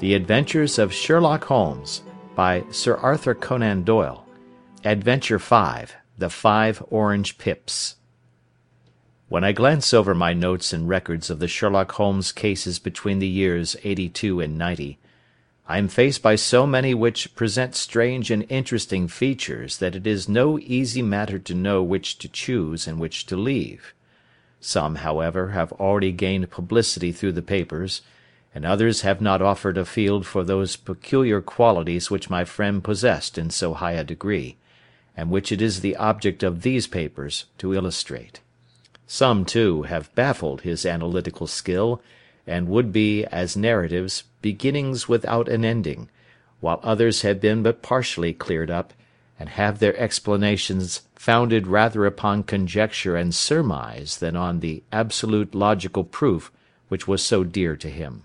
The Adventures of Sherlock Holmes by Sir Arthur Conan Doyle Adventure 5 The Five Orange Pips When I glance over my notes and records of the Sherlock Holmes cases between the years '82 and '90, I am faced by so many which present strange and interesting features that it is no easy matter to know which to choose and which to leave. Some, however, have already gained publicity through the papers and others have not offered a field for those peculiar qualities which my friend possessed in so high a degree, and which it is the object of these papers to illustrate. Some, too, have baffled his analytical skill, and would be, as narratives, beginnings without an ending, while others have been but partially cleared up, and have their explanations founded rather upon conjecture and surmise than on the absolute logical proof which was so dear to him.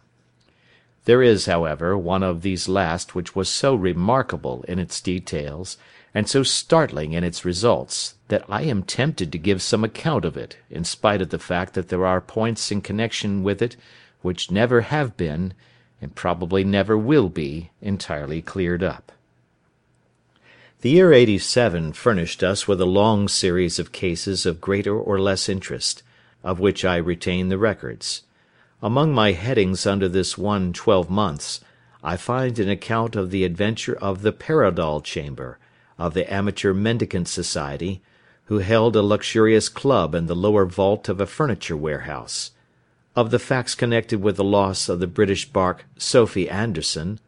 There is, however, one of these last which was so remarkable in its details, and so startling in its results, that I am tempted to give some account of it, in spite of the fact that there are points in connection with it which never have been, and probably never will be, entirely cleared up. The year '87 furnished us with a long series of cases of greater or less interest, of which I retain the records. Among my headings under this one twelve months, I find an account of the adventure of the Paradol Chamber, of the Amateur Mendicant Society, who held a luxurious club in the lower vault of a furniture warehouse; of the facts connected with the loss of the British barque Sophie Anderson;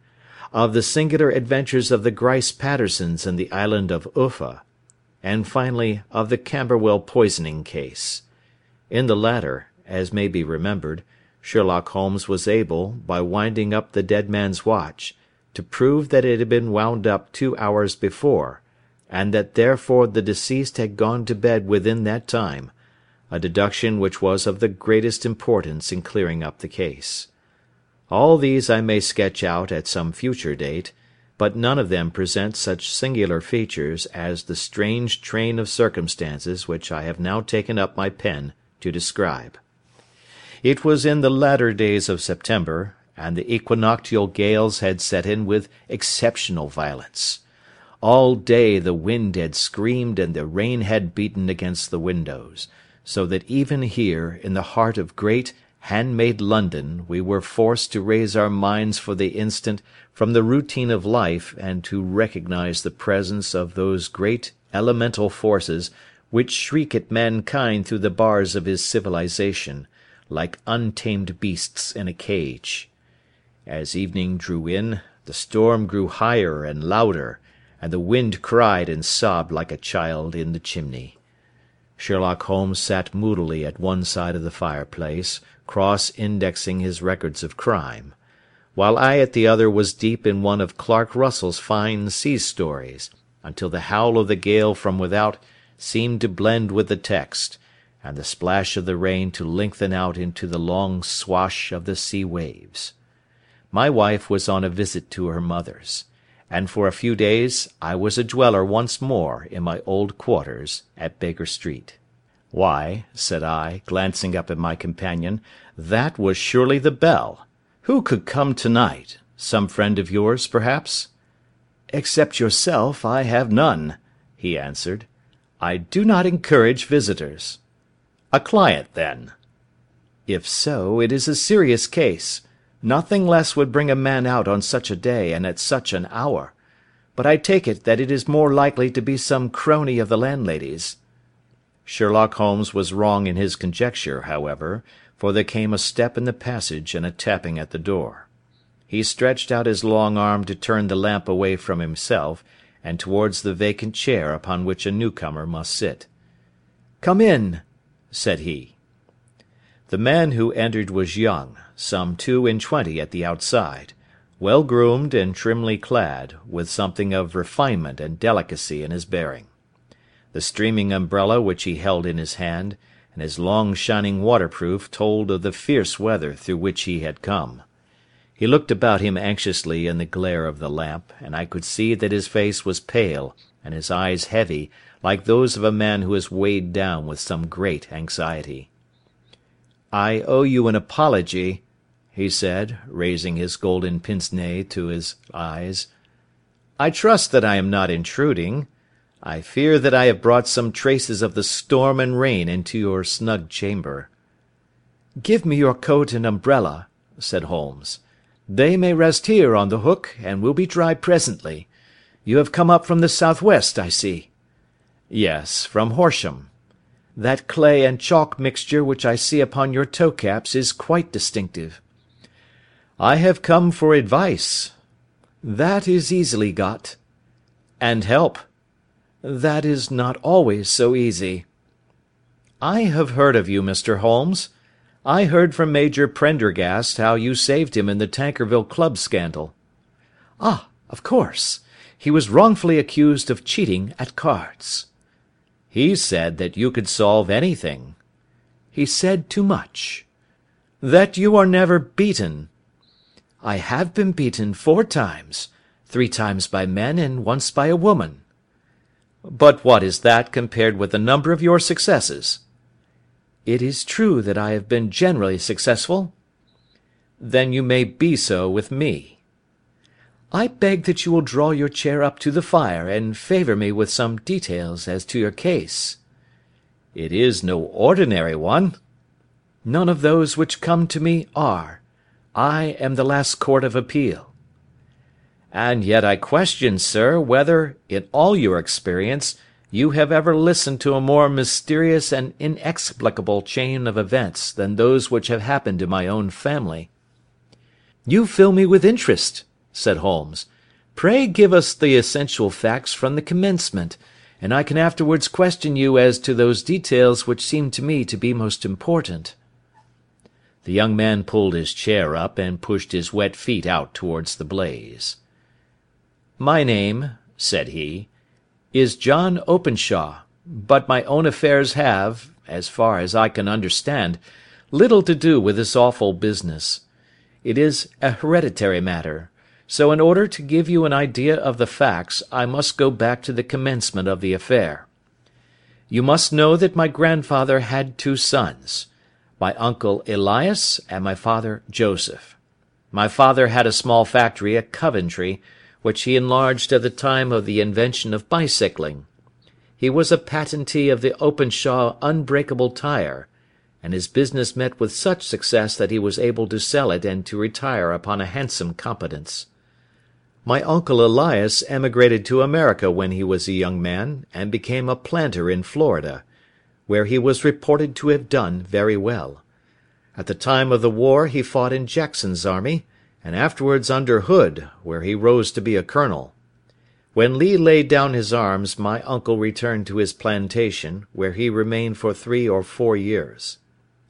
of the singular adventures of the Grice Pattersons in the island of Uffa; and finally of the Camberwell poisoning case. In the latter, as may be remembered. Sherlock Holmes was able, by winding up the dead man's watch, to prove that it had been wound up two hours before, and that therefore the deceased had gone to bed within that time, a deduction which was of the greatest importance in clearing up the case. All these I may sketch out at some future date, but none of them present such singular features as the strange train of circumstances which I have now taken up my pen to describe. It was in the latter days of September, and the equinoctial gales had set in with exceptional violence. All day the wind had screamed and the rain had beaten against the windows, so that even here, in the heart of great, hand made London, we were forced to raise our minds for the instant from the routine of life and to recognise the presence of those great elemental forces which shriek at mankind through the bars of his civilisation like untamed beasts in a cage. As evening drew in, the storm grew higher and louder, and the wind cried and sobbed like a child in the chimney. Sherlock Holmes sat moodily at one side of the fireplace, cross indexing his records of crime, while I at the other was deep in one of Clark Russell's fine sea stories, until the howl of the gale from without seemed to blend with the text and the splash of the rain to lengthen out into the long swash of the sea waves. My wife was on a visit to her mother's, and for a few days I was a dweller once more in my old quarters at Baker Street. "Why," said I, glancing up at my companion, "that was surely the bell. Who could come to night? Some friend of yours, perhaps?" "Except yourself, I have none," he answered. "I do not encourage visitors. A client, then?" "If so, it is a serious case. Nothing less would bring a man out on such a day and at such an hour. But I take it that it is more likely to be some crony of the landlady's." Sherlock Holmes was wrong in his conjecture, however, for there came a step in the passage and a tapping at the door. He stretched out his long arm to turn the lamp away from himself, and towards the vacant chair upon which a newcomer must sit. "Come in!" Said he. The man who entered was young, some two and twenty at the outside, well groomed and trimly clad, with something of refinement and delicacy in his bearing. The streaming umbrella which he held in his hand, and his long shining waterproof told of the fierce weather through which he had come. He looked about him anxiously in the glare of the lamp, and I could see that his face was pale and his eyes heavy like those of a man who is weighed down with some great anxiety. "I owe you an apology," he said, raising his golden pince nez to his eyes. "I trust that I am not intruding. I fear that I have brought some traces of the storm and rain into your snug chamber." "Give me your coat and umbrella," said Holmes. "They may rest here on the hook, and will be dry presently. You have come up from the south west, I see." "Yes, from Horsham. That clay and chalk mixture which I see upon your toe caps is quite distinctive." "I have come for advice." "That is easily got." "And help." "That is not always so easy." "I have heard of you, Mr. Holmes. I heard from Major Prendergast how you saved him in the Tankerville Club scandal." "Ah, of course. He was wrongfully accused of cheating at cards. "He said that you could solve anything." "He said too much." "That you are never beaten." "I have been beaten four times three times by men and once by a woman." "But what is that compared with the number of your successes?" "It is true that I have been generally successful." "Then you may be so with me. I beg that you will draw your chair up to the fire and favour me with some details as to your case." "It is no ordinary one." "None of those which come to me are. I am the last court of appeal." "And yet I question, sir, whether, in all your experience, you have ever listened to a more mysterious and inexplicable chain of events than those which have happened to my own family." "You fill me with interest said Holmes. "Pray give us the essential facts from the commencement, and I can afterwards question you as to those details which seem to me to be most important." The young man pulled his chair up, and pushed his wet feet out towards the blaze. "My name," said he, "is John Openshaw, but my own affairs have, as far as I can understand, little to do with this awful business. It is a hereditary matter so in order to give you an idea of the facts I must go back to the commencement of the affair. You must know that my grandfather had two sons, my uncle Elias and my father Joseph. My father had a small factory at Coventry, which he enlarged at the time of the invention of bicycling. He was a patentee of the Openshaw unbreakable tire, and his business met with such success that he was able to sell it and to retire upon a handsome competence. My uncle Elias emigrated to America when he was a young man, and became a planter in Florida, where he was reported to have done very well. At the time of the war he fought in Jackson's army, and afterwards under Hood, where he rose to be a colonel. When Lee laid down his arms my uncle returned to his plantation, where he remained for three or four years.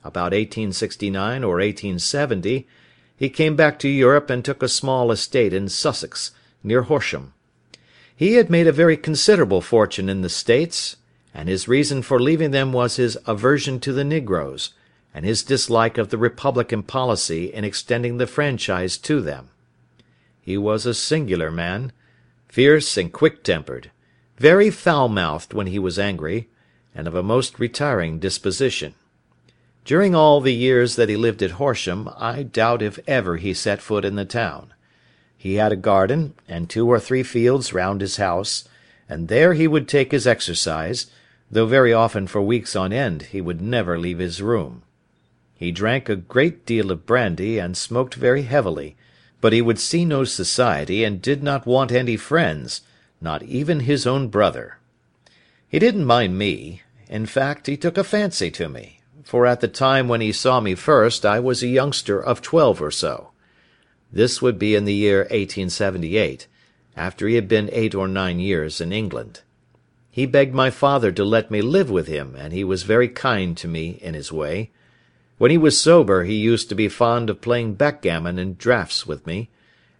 About 1869 or 1870 he came back to Europe and took a small estate in Sussex, near Horsham. He had made a very considerable fortune in the States, and his reason for leaving them was his aversion to the negroes, and his dislike of the Republican policy in extending the franchise to them. He was a singular man, fierce and quick tempered, very foul mouthed when he was angry, and of a most retiring disposition. During all the years that he lived at Horsham I doubt if ever he set foot in the town. He had a garden, and two or three fields round his house, and there he would take his exercise, though very often for weeks on end he would never leave his room. He drank a great deal of brandy, and smoked very heavily, but he would see no society, and did not want any friends, not even his own brother. He didn't mind me; in fact, he took a fancy to me for at the time when he saw me first I was a youngster of twelve or so. This would be in the year 1878, after he had been eight or nine years in England. He begged my father to let me live with him, and he was very kind to me in his way. When he was sober he used to be fond of playing backgammon and draughts with me,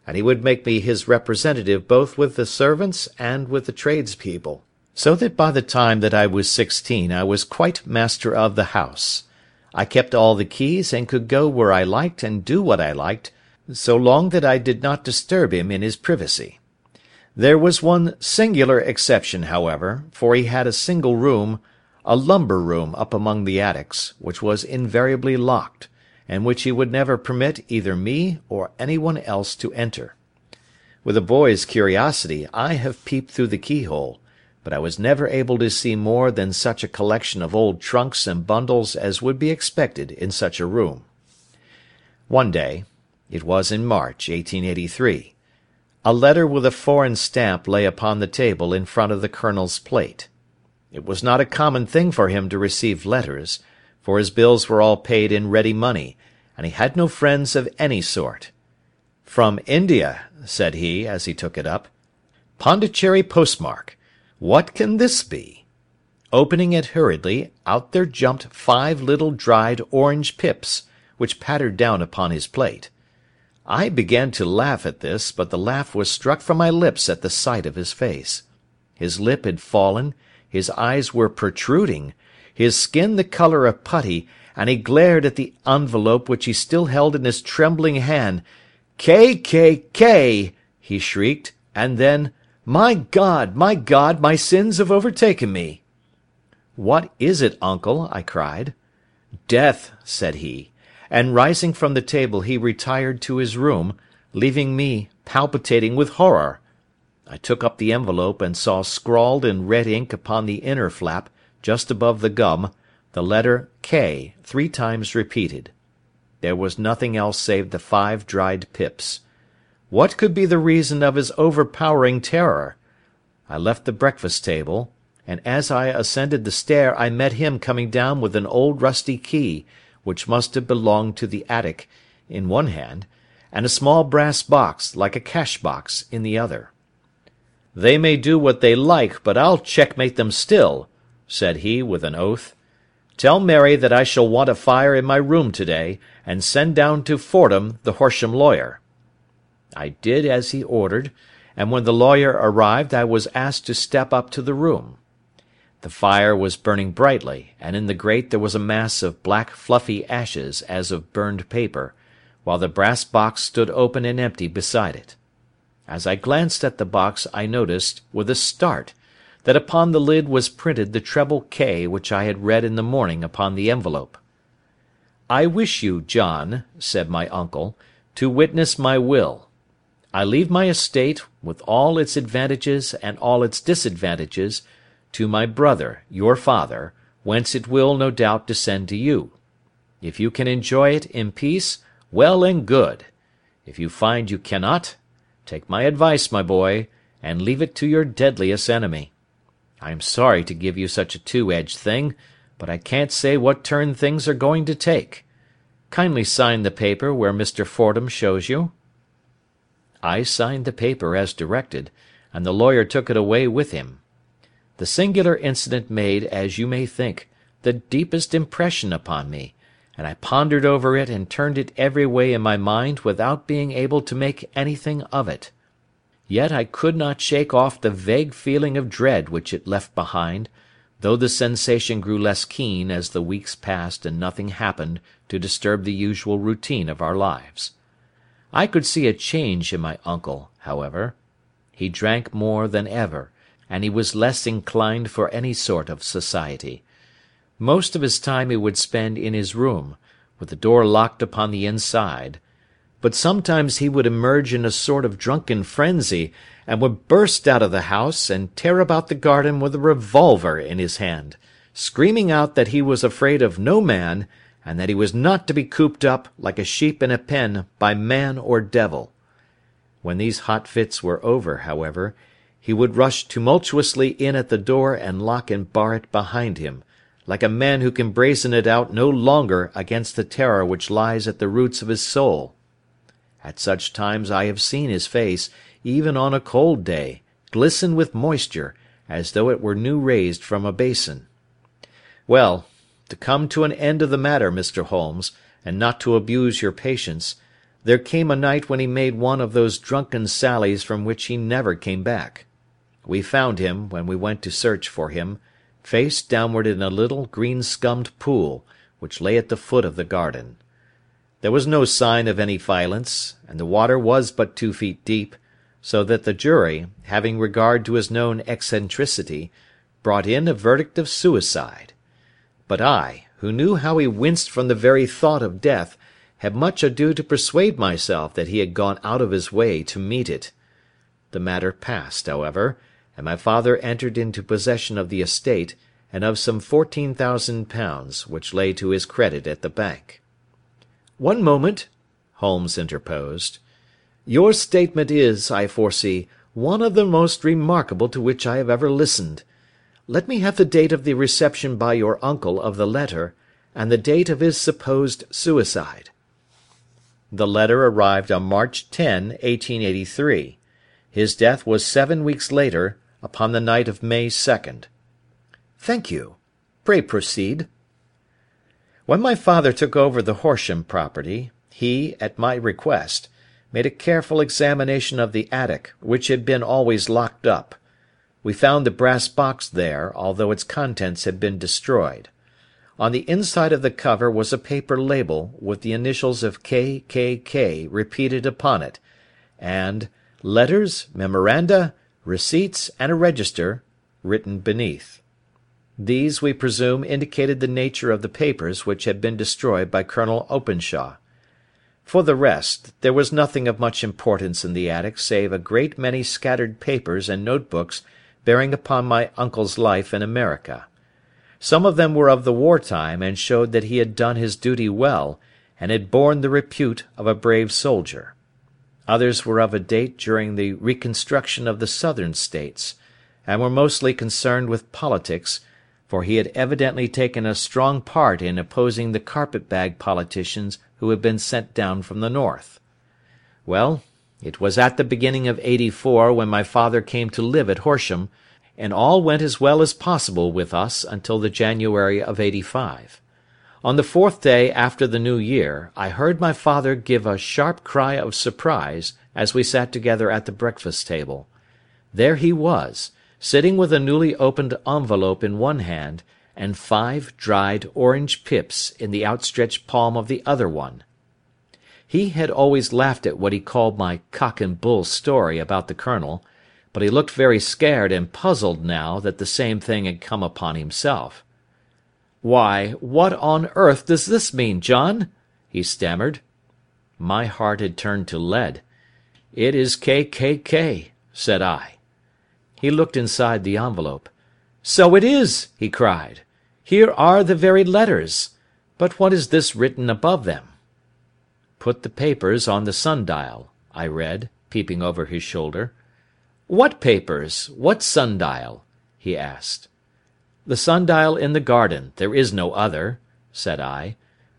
and he would make me his representative both with the servants and with the tradespeople so that by the time that I was sixteen I was quite master of the house. I kept all the keys, and could go where I liked and do what I liked, so long that I did not disturb him in his privacy. There was one singular exception, however, for he had a single room, a lumber room up among the attics, which was invariably locked, and which he would never permit either me or any one else to enter. With a boy's curiosity I have peeped through the keyhole, but I was never able to see more than such a collection of old trunks and bundles as would be expected in such a room. One day it was in March, 1883 a letter with a foreign stamp lay upon the table in front of the Colonel's plate. It was not a common thing for him to receive letters, for his bills were all paid in ready money, and he had no friends of any sort. "From India," said he, as he took it up. "Pondicherry postmark. What can this be?" Opening it hurriedly, out there jumped five little dried orange pips, which pattered down upon his plate. I began to laugh at this, but the laugh was struck from my lips at the sight of his face. His lip had fallen, his eyes were protruding, his skin the colour of putty, and he glared at the envelope which he still held in his trembling hand. "K K K!" he shrieked, and then, "My God, my God, my sins have overtaken me!" "What is it, uncle?" I cried. "Death!" said he and rising from the table he retired to his room, leaving me palpitating with horror. I took up the envelope and saw scrawled in red ink upon the inner flap, just above the gum, the letter K three times repeated. There was nothing else save the five dried pips. What could be the reason of his overpowering terror? I left the breakfast table, and as I ascended the stair I met him coming down with an old rusty key, which must have belonged to the attic, in one hand, and a small brass box, like a cash box, in the other. "They may do what they like, but I'll checkmate them still," said he, with an oath. "Tell Mary that I shall want a fire in my room to day, and send down to Fordham the Horsham lawyer." I did as he ordered, and when the lawyer arrived I was asked to step up to the room. The fire was burning brightly, and in the grate there was a mass of black fluffy ashes as of burned paper, while the brass box stood open and empty beside it. As I glanced at the box I noticed, with a start, that upon the lid was printed the treble K which I had read in the morning upon the envelope. "I wish you, John," said my uncle, "to witness my will. I leave my estate, with all its advantages and all its disadvantages to my brother, your father, whence it will, no doubt, descend to you. If you can enjoy it in peace, well and good. If you find you cannot, take my advice, my boy, and leave it to your deadliest enemy. I am sorry to give you such a two-edged thing, but I can't say what turn things are going to take. Kindly sign the paper where Mr. Fordham shows you." I signed the paper as directed, and the lawyer took it away with him. The singular incident made, as you may think, the deepest impression upon me, and I pondered over it and turned it every way in my mind without being able to make anything of it. Yet I could not shake off the vague feeling of dread which it left behind, though the sensation grew less keen as the weeks passed and nothing happened to disturb the usual routine of our lives. I could see a change in my uncle, however. He drank more than ever and he was less inclined for any sort of society. Most of his time he would spend in his room, with the door locked upon the inside; but sometimes he would emerge in a sort of drunken frenzy, and would burst out of the house, and tear about the garden with a revolver in his hand, screaming out that he was afraid of no man, and that he was not to be cooped up, like a sheep in a pen, by man or devil. When these hot fits were over, however, he would rush tumultuously in at the door and lock and bar it behind him, like a man who can brazen it out no longer against the terror which lies at the roots of his soul. At such times I have seen his face, even on a cold day, glisten with moisture, as though it were new raised from a basin. Well, to come to an end of the matter, Mr. Holmes, and not to abuse your patience, there came a night when he made one of those drunken sallies from which he never came back. We found him, when we went to search for him, face downward in a little, green scummed pool, which lay at the foot of the garden. There was no sign of any violence, and the water was but two feet deep, so that the jury, having regard to his known eccentricity, brought in a verdict of suicide. But I, who knew how he winced from the very thought of death, had much ado to persuade myself that he had gone out of his way to meet it. The matter passed, however, and my father entered into possession of the estate and of some fourteen thousand pounds which lay to his credit at the bank. "One moment," Holmes interposed. "Your statement is, I foresee, one of the most remarkable to which I have ever listened. Let me have the date of the reception by your uncle of the letter, and the date of his supposed suicide." The letter arrived on March 10, 1883. His death was seven weeks later, upon the night of May 2nd. "Thank you. Pray proceed." When my father took over the Horsham property, he, at my request, made a careful examination of the attic, which had been always locked up. We found the brass box there, although its contents had been destroyed. On the inside of the cover was a paper label, with the initials of K. K. K. repeated upon it, and "Letters, Memoranda, Receipts, and a Register" written beneath. These, we presume, indicated the nature of the papers which had been destroyed by Colonel Openshaw. For the rest, there was nothing of much importance in the attic save a great many scattered papers and note books bearing upon my uncle's life in America. Some of them were of the war time, and showed that he had done his duty well, and had borne the repute of a brave soldier. Others were of a date during the reconstruction of the Southern States, and were mostly concerned with politics for he had evidently taken a strong part in opposing the carpet bag politicians who had been sent down from the north. Well, it was at the beginning of '84 when my father came to live at Horsham, and all went as well as possible with us until the January of '85. On the fourth day after the New Year I heard my father give a sharp cry of surprise as we sat together at the breakfast table. There he was sitting with a newly opened envelope in one hand, and five dried orange pips in the outstretched palm of the other one. He had always laughed at what he called my cock and bull story about the Colonel, but he looked very scared and puzzled now that the same thing had come upon himself. "Why, what on earth does this mean, John?" he stammered. My heart had turned to lead. "It is K. K. K," said I. He looked inside the envelope. "So it is!" he cried. "Here are the very letters. But what is this written above them?" "Put the papers on the sundial," I read, peeping over his shoulder. "What papers? What sundial?" he asked. "The sundial in the garden. There is no other," said I.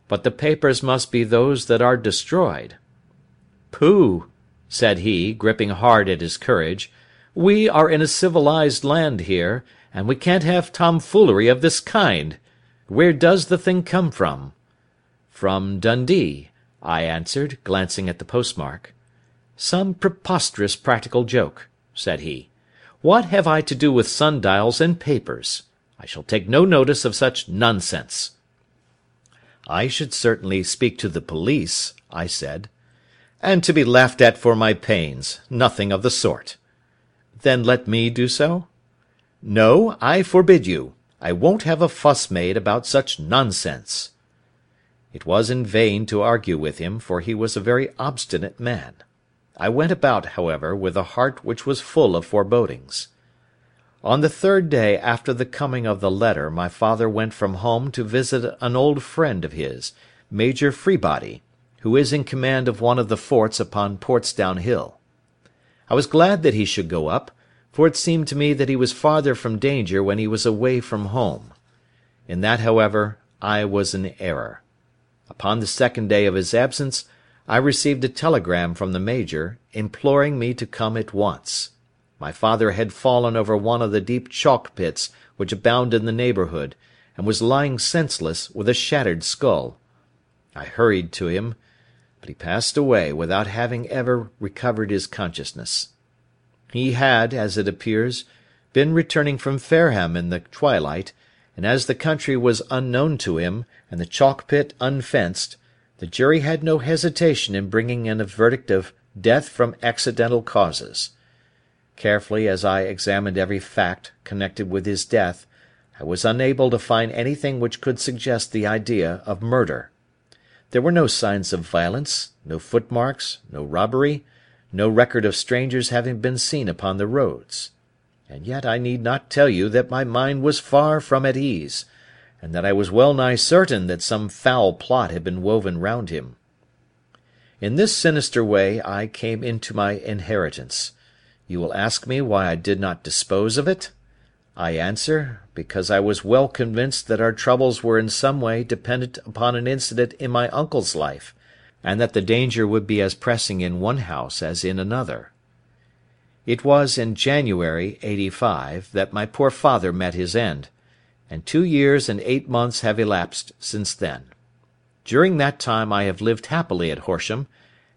"But the papers must be those that are destroyed." "Pooh!" said he, gripping hard at his courage. We are in a civilised land here, and we can't have tomfoolery of this kind. Where does the thing come from?" "From Dundee," I answered, glancing at the postmark. "Some preposterous practical joke," said he. "What have I to do with sundials and papers? I shall take no notice of such nonsense." "I should certainly speak to the police," I said. "And to be laughed at for my pains. Nothing of the sort. "Then let me do so?" "No, I forbid you. I won't have a fuss made about such nonsense." It was in vain to argue with him, for he was a very obstinate man. I went about, however, with a heart which was full of forebodings. On the third day after the coming of the letter my father went from home to visit an old friend of his, Major Freebody, who is in command of one of the forts upon Portsdown Hill. I was glad that he should go up, for it seemed to me that he was farther from danger when he was away from home. In that, however, I was in error. Upon the second day of his absence I received a telegram from the Major, imploring me to come at once. My father had fallen over one of the deep chalk pits which abound in the neighbourhood, and was lying senseless, with a shattered skull. I hurried to him but he passed away without having ever recovered his consciousness. He had, as it appears, been returning from Fareham in the twilight, and as the country was unknown to him, and the chalk pit unfenced, the jury had no hesitation in bringing in a verdict of death from accidental causes. Carefully as I examined every fact connected with his death, I was unable to find anything which could suggest the idea of murder. There were no signs of violence, no footmarks, no robbery, no record of strangers having been seen upon the roads. And yet I need not tell you that my mind was far from at ease, and that I was well nigh certain that some foul plot had been woven round him. In this sinister way I came into my inheritance. You will ask me why I did not dispose of it? I answer, because I was well convinced that our troubles were in some way dependent upon an incident in my uncle's life, and that the danger would be as pressing in one house as in another. It was in January, '85, that my poor father met his end, and two years and eight months have elapsed since then. During that time I have lived happily at Horsham,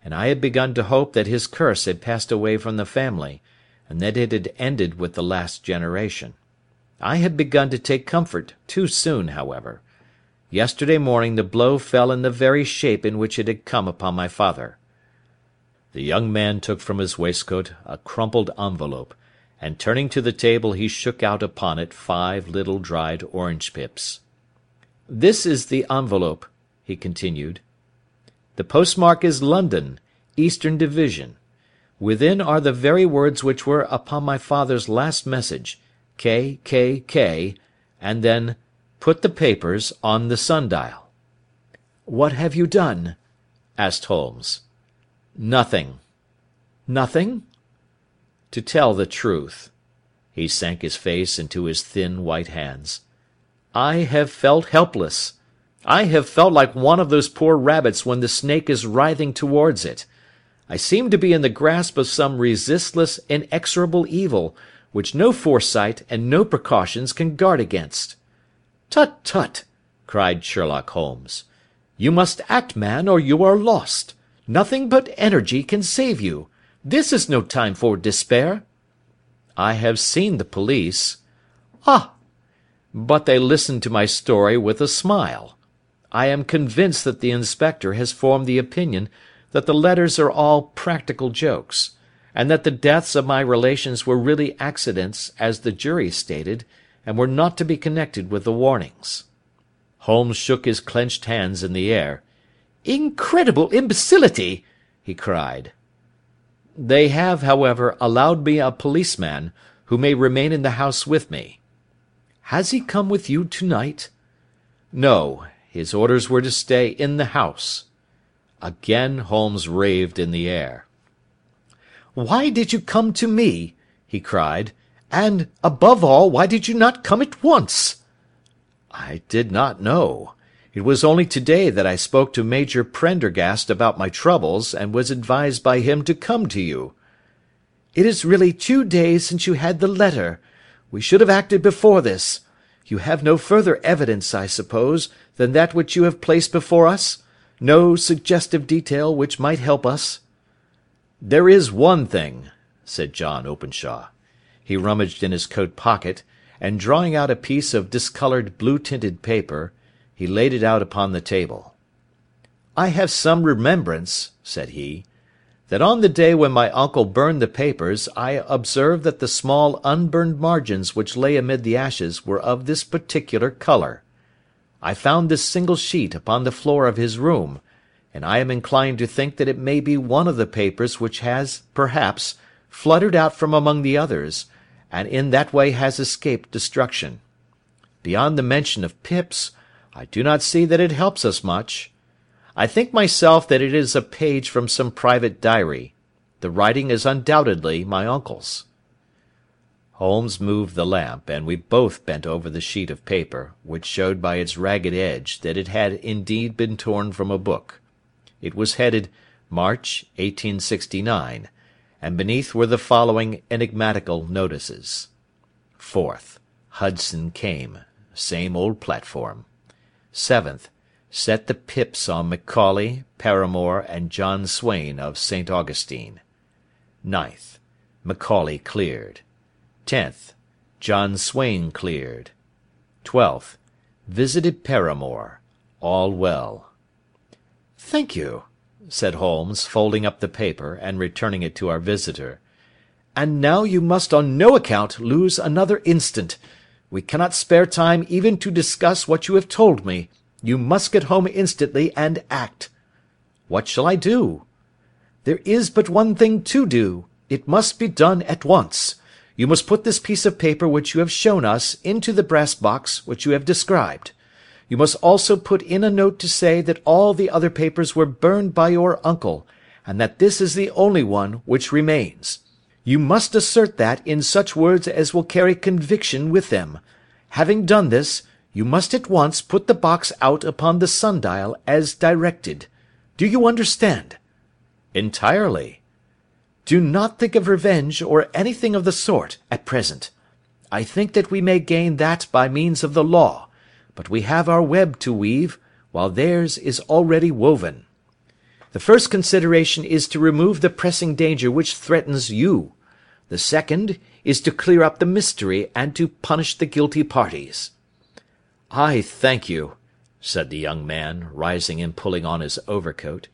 and I had begun to hope that his curse had passed away from the family, and that it had ended with the last generation. I had begun to take comfort too soon, however. Yesterday morning the blow fell in the very shape in which it had come upon my father. The young man took from his waistcoat a crumpled envelope, and turning to the table he shook out upon it five little dried orange pips. "This is the envelope," he continued. "The postmark is London, Eastern Division. Within are the very words which were upon my father's last message. K, K, K, and then, 'Put the papers on the sundial.'" "What have you done?" asked Holmes. "Nothing." "Nothing?" To tell the truth," he sank his face into his thin white hands, "I have felt helpless. I have felt like one of those poor rabbits when the snake is writhing towards it. I seem to be in the grasp of some resistless, inexorable evil which no foresight and no precautions can guard against." "Tut, tut!" cried Sherlock Holmes. "You must act, man, or you are lost. Nothing but energy can save you. This is no time for despair." "I have seen the police." "Ah! But they listened to my story with a smile. I am convinced that the inspector has formed the opinion that the letters are all practical jokes and that the deaths of my relations were really accidents as the jury stated, and were not to be connected with the warnings." Holmes shook his clenched hands in the air. "Incredible imbecility!" he cried. "They have, however, allowed me a policeman, who may remain in the house with me." "Has he come with you to night?" "No. His orders were to stay in the house." Again Holmes raved in the air. "Why did you come to me?" he cried, "and, above all, why did you not come at once?" "I did not know. It was only to day that I spoke to Major Prendergast about my troubles, and was advised by him to come to you." "It is really two days since you had the letter. We should have acted before this. You have no further evidence, I suppose, than that which you have placed before us? No suggestive detail which might help us?" "There is one thing," said John Openshaw. He rummaged in his coat pocket, and drawing out a piece of discoloured blue tinted paper, he laid it out upon the table. "I have some remembrance," said he, "that on the day when my uncle burned the papers I observed that the small unburned margins which lay amid the ashes were of this particular colour. I found this single sheet upon the floor of his room and I am inclined to think that it may be one of the papers which has, perhaps, fluttered out from among the others, and in that way has escaped destruction. Beyond the mention of pips, I do not see that it helps us much. I think myself that it is a page from some private diary. The writing is undoubtedly my uncle's." Holmes moved the lamp, and we both bent over the sheet of paper, which showed by its ragged edge that it had indeed been torn from a book. It was headed "March, 1869," and beneath were the following enigmatical notices: "4th. Hudson came. Same old platform. 7th. Set the pips on Macaulay, Paramore, and John Swain of St. Augustine. 9th. Macaulay cleared. 10th. John Swain cleared. 12th. Visited Paramore. All well. "Thank you," said Holmes, folding up the paper, and returning it to our visitor. "And now you must on no account lose another instant. We cannot spare time even to discuss what you have told me. You must get home instantly and act. What shall I do? There is but one thing to do. It must be done at once. You must put this piece of paper which you have shown us into the brass box which you have described. You must also put in a note to say that all the other papers were burned by your uncle, and that this is the only one which remains. You must assert that in such words as will carry conviction with them. Having done this, you must at once put the box out upon the sundial as directed. Do you understand?" "Entirely." "Do not think of revenge, or anything of the sort, at present. I think that we may gain that by means of the law but we have our web to weave, while theirs is already woven. The first consideration is to remove the pressing danger which threatens you. The second is to clear up the mystery and to punish the guilty parties." "I thank you," said the young man, rising and pulling on his overcoat.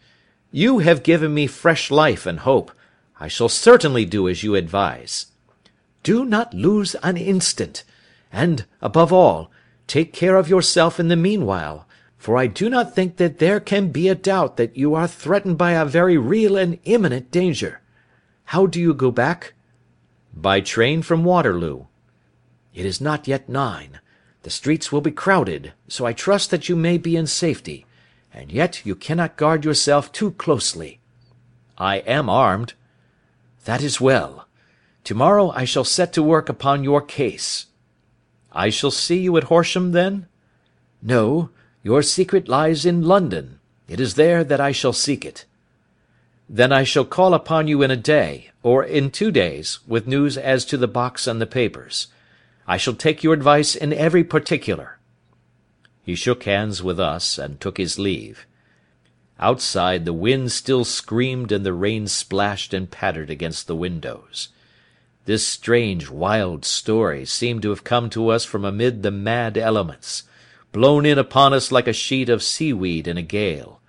"You have given me fresh life and hope. I shall certainly do as you advise." "Do not lose an instant. And, above all. Take care of yourself in the meanwhile, for I do not think that there can be a doubt that you are threatened by a very real and imminent danger. How do you go back?" "By train from Waterloo." "It is not yet nine. The streets will be crowded, so I trust that you may be in safety, and yet you cannot guard yourself too closely." "I am armed." "That is well. To morrow I shall set to work upon your case. I shall see you at Horsham, then?" "No. Your secret lies in London. It is there that I shall seek it." "Then I shall call upon you in a day, or in two days, with news as to the box and the papers. I shall take your advice in every particular." He shook hands with us, and took his leave. Outside the wind still screamed and the rain splashed and pattered against the windows. This strange, wild story seemed to have come to us from amid the mad elements, blown in upon us like a sheet of seaweed in a gale,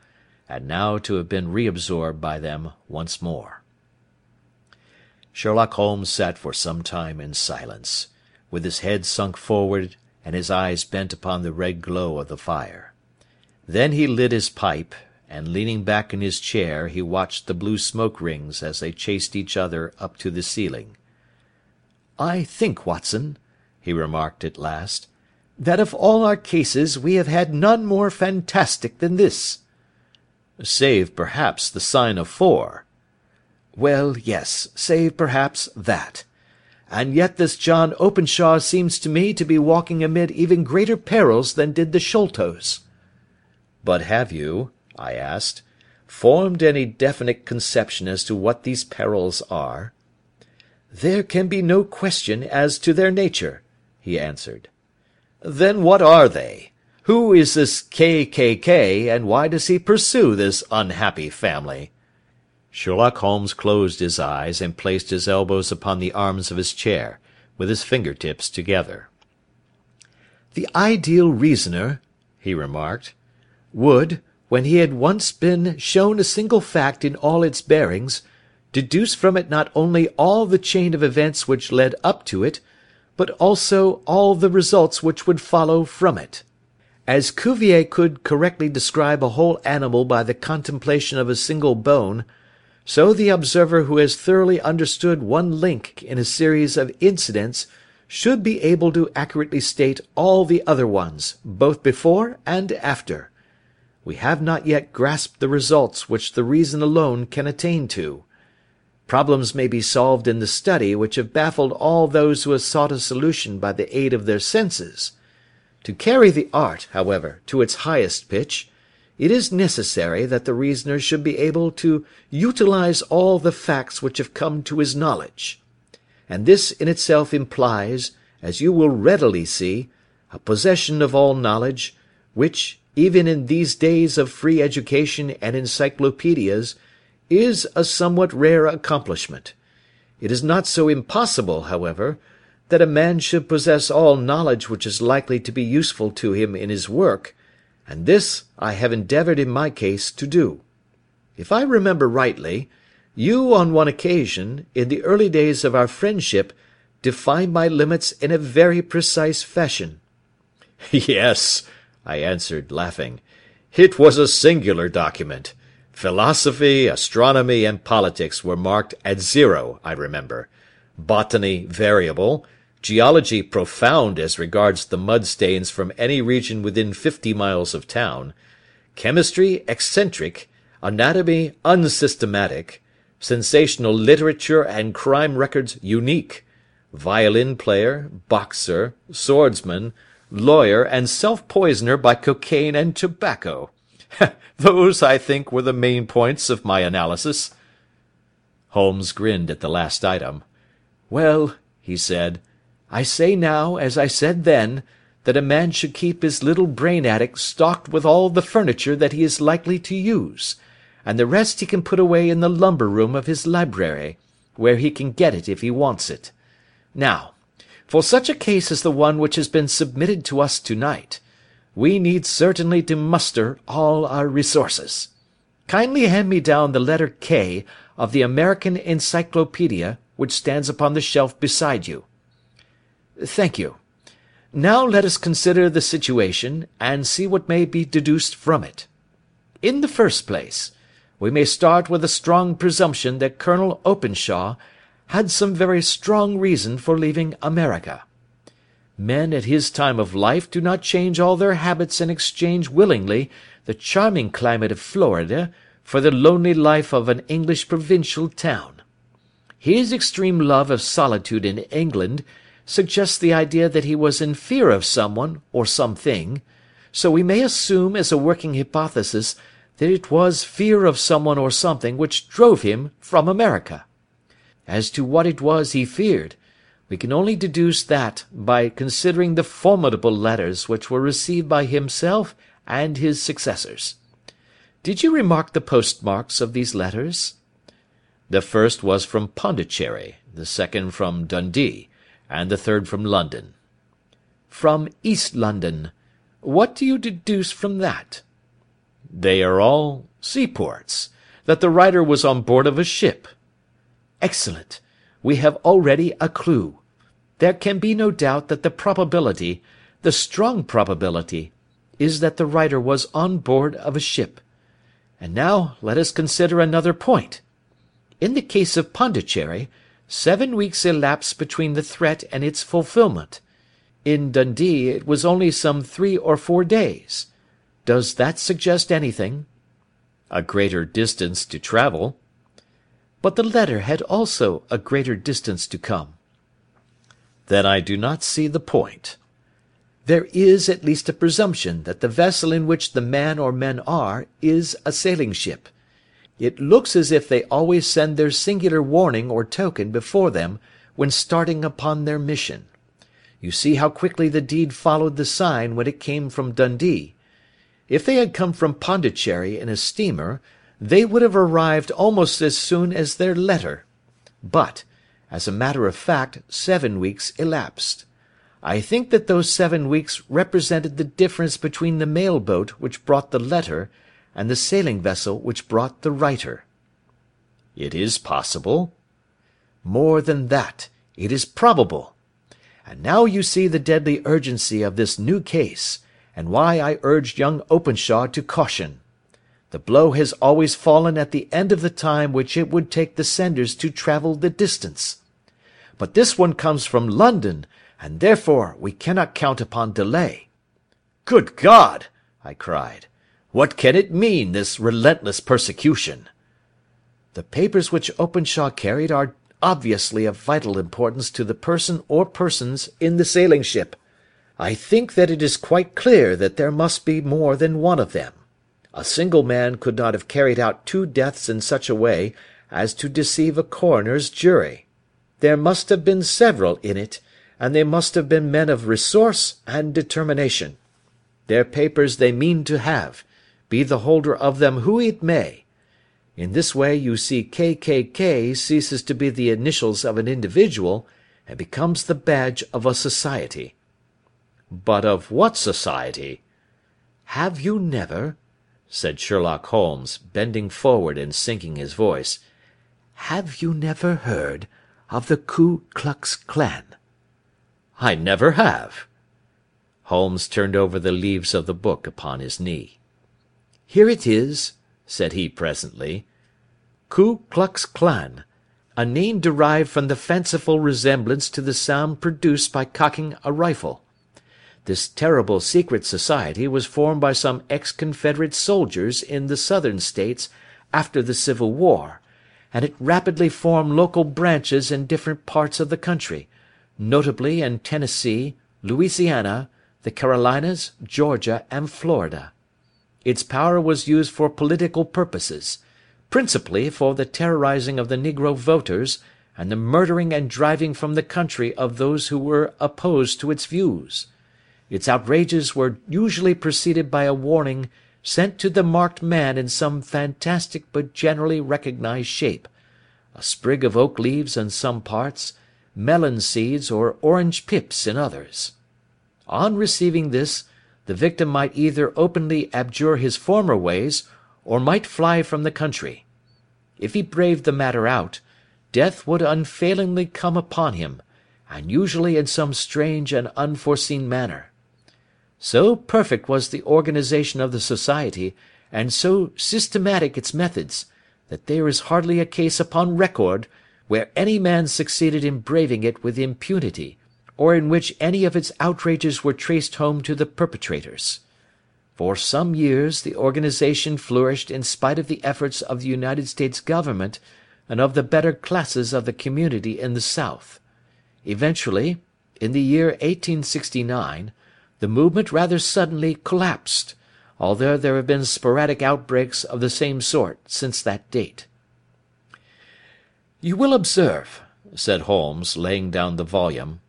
and now to have been reabsorbed by them once more. Sherlock Holmes sat for some time in silence, with his head sunk forward and his eyes bent upon the red glow of the fire. Then he lit his pipe, and leaning back in his chair he watched the blue smoke rings as they chased each other up to the ceiling. "I think, Watson," he remarked at last, "that of all our cases we have had none more fantastic than this." "Save, perhaps, the sign of four." "Well, yes, save, perhaps, that. And yet this John Openshaw seems to me to be walking amid even greater perils than did the Sholtos." "But have you," I asked, "formed any definite conception as to what these perils are?" "There can be no question as to their nature," he answered. "Then what are they? Who is this K. K. K., and why does he pursue this unhappy family?" Sherlock Holmes closed his eyes and placed his elbows upon the arms of his chair, with his finger tips together. "The ideal reasoner," he remarked, "would, when he had once been shown a single fact in all its bearings deduce from it not only all the chain of events which led up to it, but also all the results which would follow from it. As Cuvier could correctly describe a whole animal by the contemplation of a single bone, so the observer who has thoroughly understood one link in a series of incidents should be able to accurately state all the other ones, both before and after. We have not yet grasped the results which the reason alone can attain to. Problems may be solved in the study which have baffled all those who have sought a solution by the aid of their senses. To carry the art, however, to its highest pitch, it is necessary that the reasoner should be able to utilize all the facts which have come to his knowledge. And this in itself implies, as you will readily see, a possession of all knowledge, which, even in these days of free education and encyclopedias, is a somewhat rare accomplishment. It is not so impossible, however, that a man should possess all knowledge which is likely to be useful to him in his work, and this I have endeavoured in my case to do. If I remember rightly, you on one occasion, in the early days of our friendship, defined my limits in a very precise fashion." "Yes," I answered, laughing. "It was a singular document. Philosophy, astronomy, and politics were marked at zero, I remember; botany variable; geology profound as regards the mud stains from any region within fifty miles of town; chemistry eccentric; anatomy unsystematic; sensational literature and crime records unique; violin player, boxer, swordsman, lawyer, and self poisoner by cocaine and tobacco. Those, I think, were the main points of my analysis." Holmes grinned at the last item. "Well," he said, "I say now, as I said then, that a man should keep his little brain attic stocked with all the furniture that he is likely to use, and the rest he can put away in the lumber room of his library, where he can get it if he wants it. Now, for such a case as the one which has been submitted to us to night we need certainly to muster all our resources. Kindly hand me down the letter K of the American Encyclopaedia which stands upon the shelf beside you. Thank you. Now let us consider the situation, and see what may be deduced from it. In the first place, we may start with a strong presumption that Colonel Openshaw had some very strong reason for leaving America. Men at his time of life do not change all their habits and exchange willingly the charming climate of Florida for the lonely life of an English provincial town. His extreme love of solitude in England suggests the idea that he was in fear of someone or something, so we may assume as a working hypothesis that it was fear of someone or something which drove him from America. As to what it was he feared, we can only deduce that by considering the formidable letters which were received by himself and his successors. Did you remark the postmarks of these letters? The first was from Pondicherry, the second from Dundee, and the third from London. From East London. What do you deduce from that? They are all seaports. That the writer was on board of a ship. Excellent we have already a clue. There can be no doubt that the probability, the strong probability, is that the writer was on board of a ship. And now let us consider another point. In the case of Pondicherry, seven weeks elapsed between the threat and its fulfilment. In Dundee it was only some three or four days. Does that suggest anything? A greater distance to travel. But the letter had also a greater distance to come. Then I do not see the point. There is at least a presumption that the vessel in which the man or men are is a sailing ship. It looks as if they always send their singular warning or token before them when starting upon their mission. You see how quickly the deed followed the sign when it came from Dundee. If they had come from Pondicherry in a steamer they would have arrived almost as soon as their letter. But, as a matter of fact, seven weeks elapsed. I think that those seven weeks represented the difference between the mail boat which brought the letter and the sailing vessel which brought the writer. It is possible. More than that, it is probable. And now you see the deadly urgency of this new case, and why I urged young Openshaw to caution. The blow has always fallen at the end of the time which it would take the senders to travel the distance. But this one comes from London, and therefore we cannot count upon delay. Good God! I cried. What can it mean, this relentless persecution? The papers which Openshaw carried are obviously of vital importance to the person or persons in the sailing ship. I think that it is quite clear that there must be more than one of them. A single man could not have carried out two deaths in such a way as to deceive a coroner's jury. There must have been several in it, and they must have been men of resource and determination. Their papers they mean to have, be the holder of them who it may. In this way you see KKK ceases to be the initials of an individual, and becomes the badge of a society. But of what society? Have you never, said Sherlock Holmes, bending forward and sinking his voice, "have you never heard of the Ku Klux Klan?" "I never have." Holmes turned over the leaves of the book upon his knee. "Here it is," said he presently. "Ku Klux Klan a name derived from the fanciful resemblance to the sound produced by cocking a rifle. This terrible secret society was formed by some ex Confederate soldiers in the Southern States after the Civil War, and it rapidly formed local branches in different parts of the country, notably in Tennessee, Louisiana, the Carolinas, Georgia, and Florida. Its power was used for political purposes, principally for the terrorising of the negro voters and the murdering and driving from the country of those who were opposed to its views. Its outrages were usually preceded by a warning sent to the marked man in some fantastic but generally recognised shape a sprig of oak leaves in some parts, melon seeds or orange pips in others. On receiving this, the victim might either openly abjure his former ways, or might fly from the country. If he braved the matter out, death would unfailingly come upon him, and usually in some strange and unforeseen manner. So perfect was the organisation of the society, and so systematic its methods, that there is hardly a case upon record where any man succeeded in braving it with impunity or in which any of its outrages were traced home to the perpetrators. For some years the organisation flourished in spite of the efforts of the United States Government and of the better classes of the community in the South. Eventually, in the year 1869, the movement rather suddenly collapsed, although there have been sporadic outbreaks of the same sort since that date. You will observe, said Holmes, laying down the volume,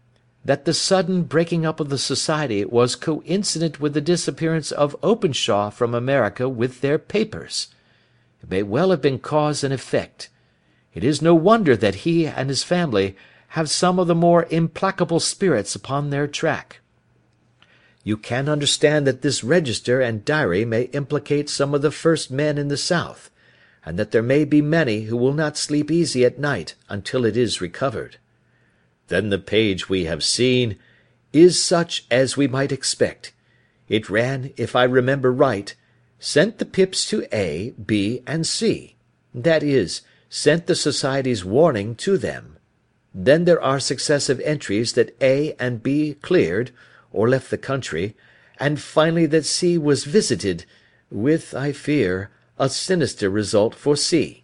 that the sudden breaking up of the Society was coincident with the disappearance of Openshaw from America with their papers. It may well have been cause and effect. It is no wonder that he and his family have some of the more implacable spirits upon their track. You can understand that this register and diary may implicate some of the first men in the South, and that there may be many who will not sleep easy at night until it is recovered. Then the page we have seen is such as we might expect. It ran, if I remember right, sent the pips to A, B, and C. That is, sent the Society's warning to them. Then there are successive entries that A and B cleared, or left the country, and finally that C was visited, with, I fear, a sinister result for C.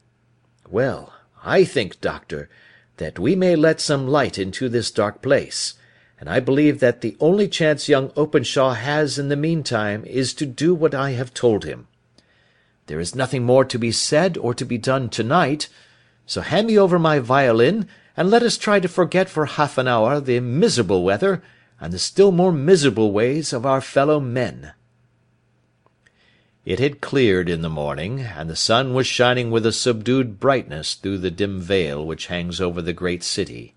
Well, I think, doctor, that we may let some light into this dark place, and I believe that the only chance young Openshaw has in the meantime is to do what I have told him. There is nothing more to be said or to be done to night, so hand me over my violin, and let us try to forget for half an hour the miserable weather and the still more miserable ways of our fellow men. It had cleared in the morning, and the sun was shining with a subdued brightness through the dim veil which hangs over the great city.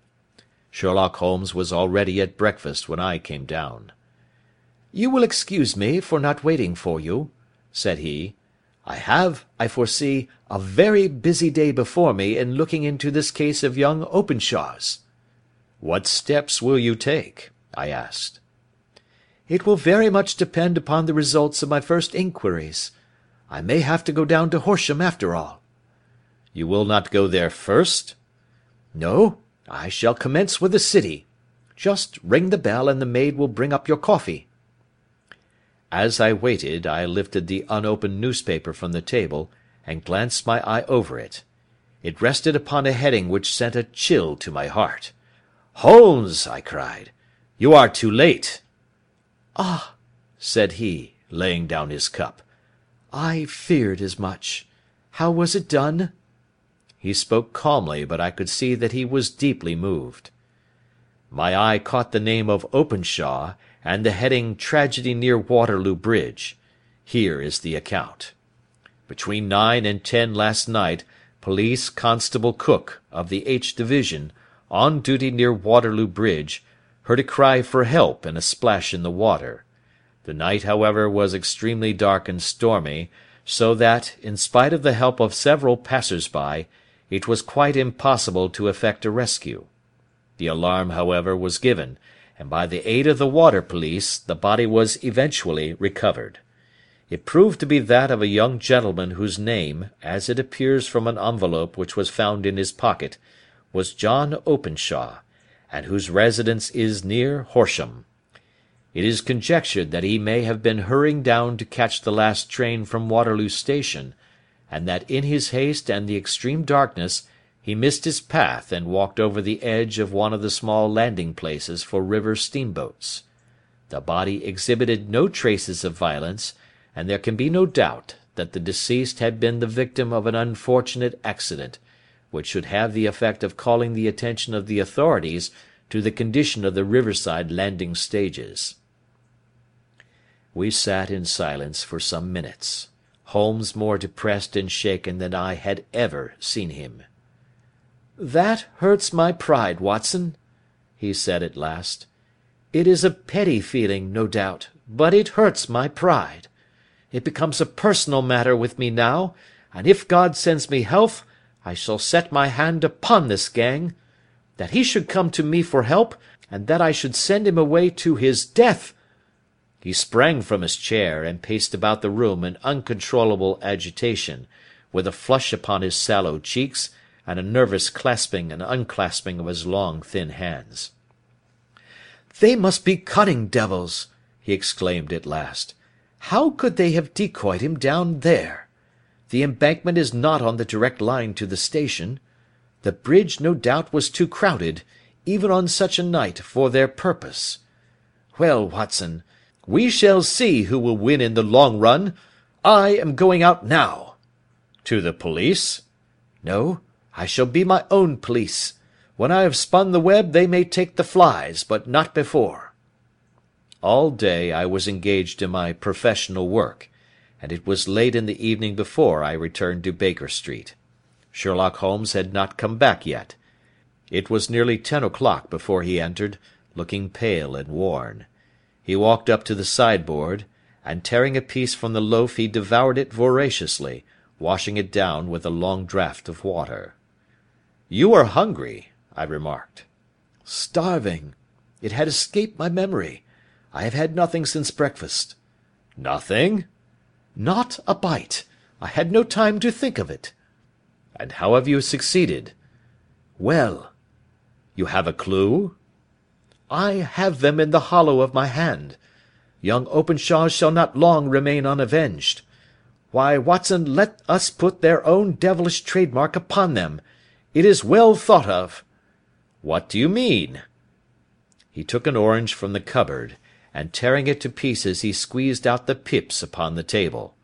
Sherlock Holmes was already at breakfast when I came down. "You will excuse me for not waiting for you," said he. "I have, I foresee, a very busy day before me in looking into this case of young Openshaw's." "What steps will you take?" I asked. It will very much depend upon the results of my first inquiries. I may have to go down to Horsham after all." "You will not go there first?" "No. I shall commence with the City. Just ring the bell and the maid will bring up your coffee." As I waited I lifted the unopened newspaper from the table and glanced my eye over it. It rested upon a heading which sent a chill to my heart. "Holmes!" I cried. "You are too late. "Ah!" said he, laying down his cup. "I feared as much. How was it done?" He spoke calmly, but I could see that he was deeply moved. My eye caught the name of Openshaw, and the heading Tragedy near Waterloo Bridge. Here is the account. Between nine and ten last night Police Constable Cook, of the H Division, on duty near Waterloo Bridge heard a cry for help and a splash in the water. The night, however, was extremely dark and stormy, so that, in spite of the help of several passers by, it was quite impossible to effect a rescue. The alarm, however, was given, and by the aid of the water police the body was eventually recovered. It proved to be that of a young gentleman whose name, as it appears from an envelope which was found in his pocket, was John Openshaw, and whose residence is near Horsham. It is conjectured that he may have been hurrying down to catch the last train from Waterloo Station, and that in his haste and the extreme darkness he missed his path and walked over the edge of one of the small landing places for river steamboats. The body exhibited no traces of violence, and there can be no doubt that the deceased had been the victim of an unfortunate accident, which should have the effect of calling the attention of the authorities to the condition of the riverside landing stages. We sat in silence for some minutes, Holmes more depressed and shaken than I had ever seen him. "That hurts my pride, Watson," he said at last. "It is a petty feeling, no doubt, but it hurts my pride. It becomes a personal matter with me now, and if God sends me health, I shall set my hand upon this gang. That he should come to me for help, and that I should send him away to his death!" He sprang from his chair, and paced about the room in uncontrollable agitation, with a flush upon his sallow cheeks, and a nervous clasping and unclasping of his long thin hands. "They must be cunning devils!" he exclaimed at last. How could they have decoyed him down there? The embankment is not on the direct line to the station. The bridge no doubt was too crowded, even on such a night, for their purpose. Well, Watson, we shall see who will win in the long run. I am going out now." "To the police?" "No, I shall be my own police. When I have spun the web they may take the flies, but not before. All day I was engaged in my professional work, and it was late in the evening before I returned to Baker Street. Sherlock Holmes had not come back yet. It was nearly ten o'clock before he entered, looking pale and worn. He walked up to the sideboard, and tearing a piece from the loaf he devoured it voraciously, washing it down with a long draught of water. "You are hungry," I remarked. "Starving. It had escaped my memory. I have had nothing since breakfast." "Nothing?" "Not a bite. I had no time to think of it." "And how have you succeeded?" "Well." "You have a clue?" "I have them in the hollow of my hand. Young Openshaw shall not long remain unavenged. Why, Watson, let us put their own devilish trademark upon them. It is well thought of." "What do you mean?" He took an orange from the cupboard and tearing it to pieces he squeezed out the pips upon the table.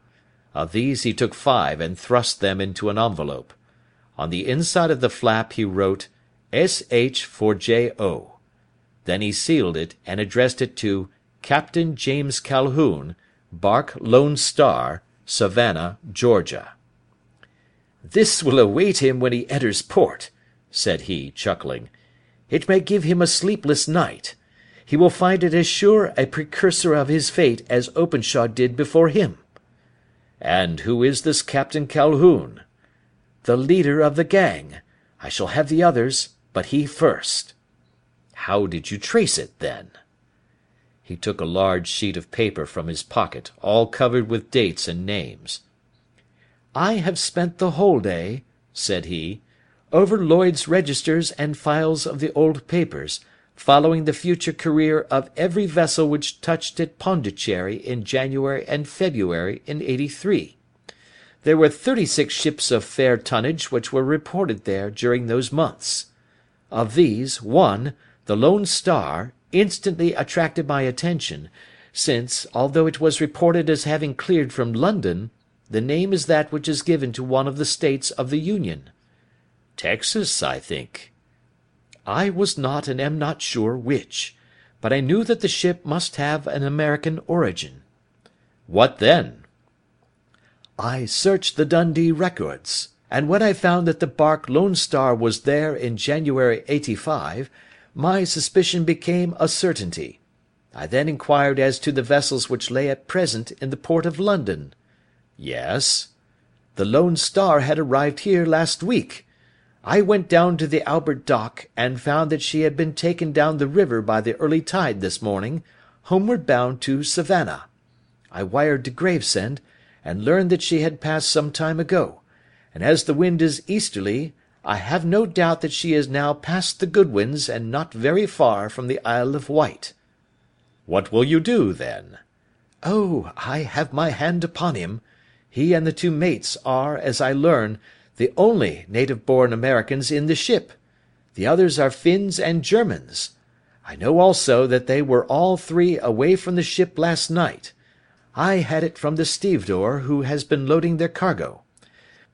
Of these he took five and thrust them into an envelope. On the inside of the flap he wrote S.H. for J.O. Then he sealed it and addressed it to Captain James Calhoun, Bark Lone Star, Savannah, Georgia. "This will await him when he enters port," said he, chuckling. "It may give him a sleepless night he will find it as sure a precursor of his fate as Openshaw did before him." "And who is this Captain Calhoun?" "The leader of the gang. I shall have the others, but he first." "How did you trace it, then?" He took a large sheet of paper from his pocket, all covered with dates and names. "I have spent the whole day," said he, "over Lloyd's registers and files of the old papers following the future career of every vessel which touched at Pondicherry in January and February in '83. There were thirty six ships of fair tonnage which were reported there during those months. Of these, one, the Lone Star, instantly attracted my attention, since, although it was reported as having cleared from London, the name is that which is given to one of the States of the Union." "Texas, I think." I was not and am not sure which, but I knew that the ship must have an American origin." "What then?" "I searched the Dundee records, and when I found that the bark Lone Star was there in January '85, my suspicion became a certainty. I then inquired as to the vessels which lay at present in the port of London." "Yes?" "The Lone Star had arrived here last week. I went down to the Albert Dock, and found that she had been taken down the river by the early tide this morning, homeward bound to Savannah. I wired to Gravesend, and learned that she had passed some time ago, and as the wind is easterly, I have no doubt that she is now past the Goodwins and not very far from the Isle of Wight." "What will you do, then?" "Oh, I have my hand upon him. He and the two mates are, as I learn, the only native born Americans in the ship. The others are Finns and Germans. I know also that they were all three away from the ship last night. I had it from the stevedore who has been loading their cargo.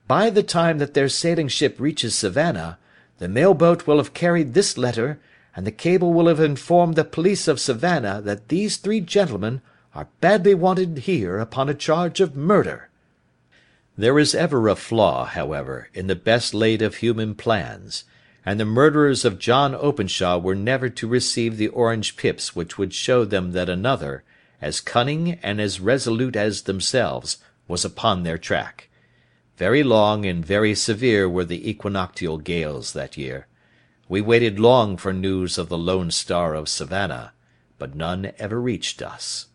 By the time that their sailing ship reaches Savannah, the mail boat will have carried this letter, and the cable will have informed the police of Savannah that these three gentlemen are badly wanted here upon a charge of murder. There is ever a flaw, however, in the best laid of human plans, and the murderers of John Openshaw were never to receive the orange pips which would show them that another, as cunning and as resolute as themselves, was upon their track. Very long and very severe were the equinoctial gales that year. We waited long for news of the Lone Star of Savannah, but none ever reached us.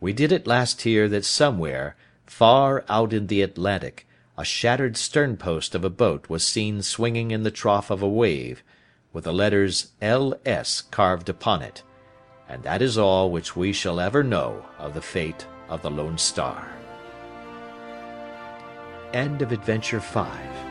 We did at last hear that somewhere, Far out in the Atlantic, a shattered sternpost of a boat was seen swinging in the trough of a wave, with the letters L.S. carved upon it, and that is all which we shall ever know of the fate of the Lone Star. End of Adventure 5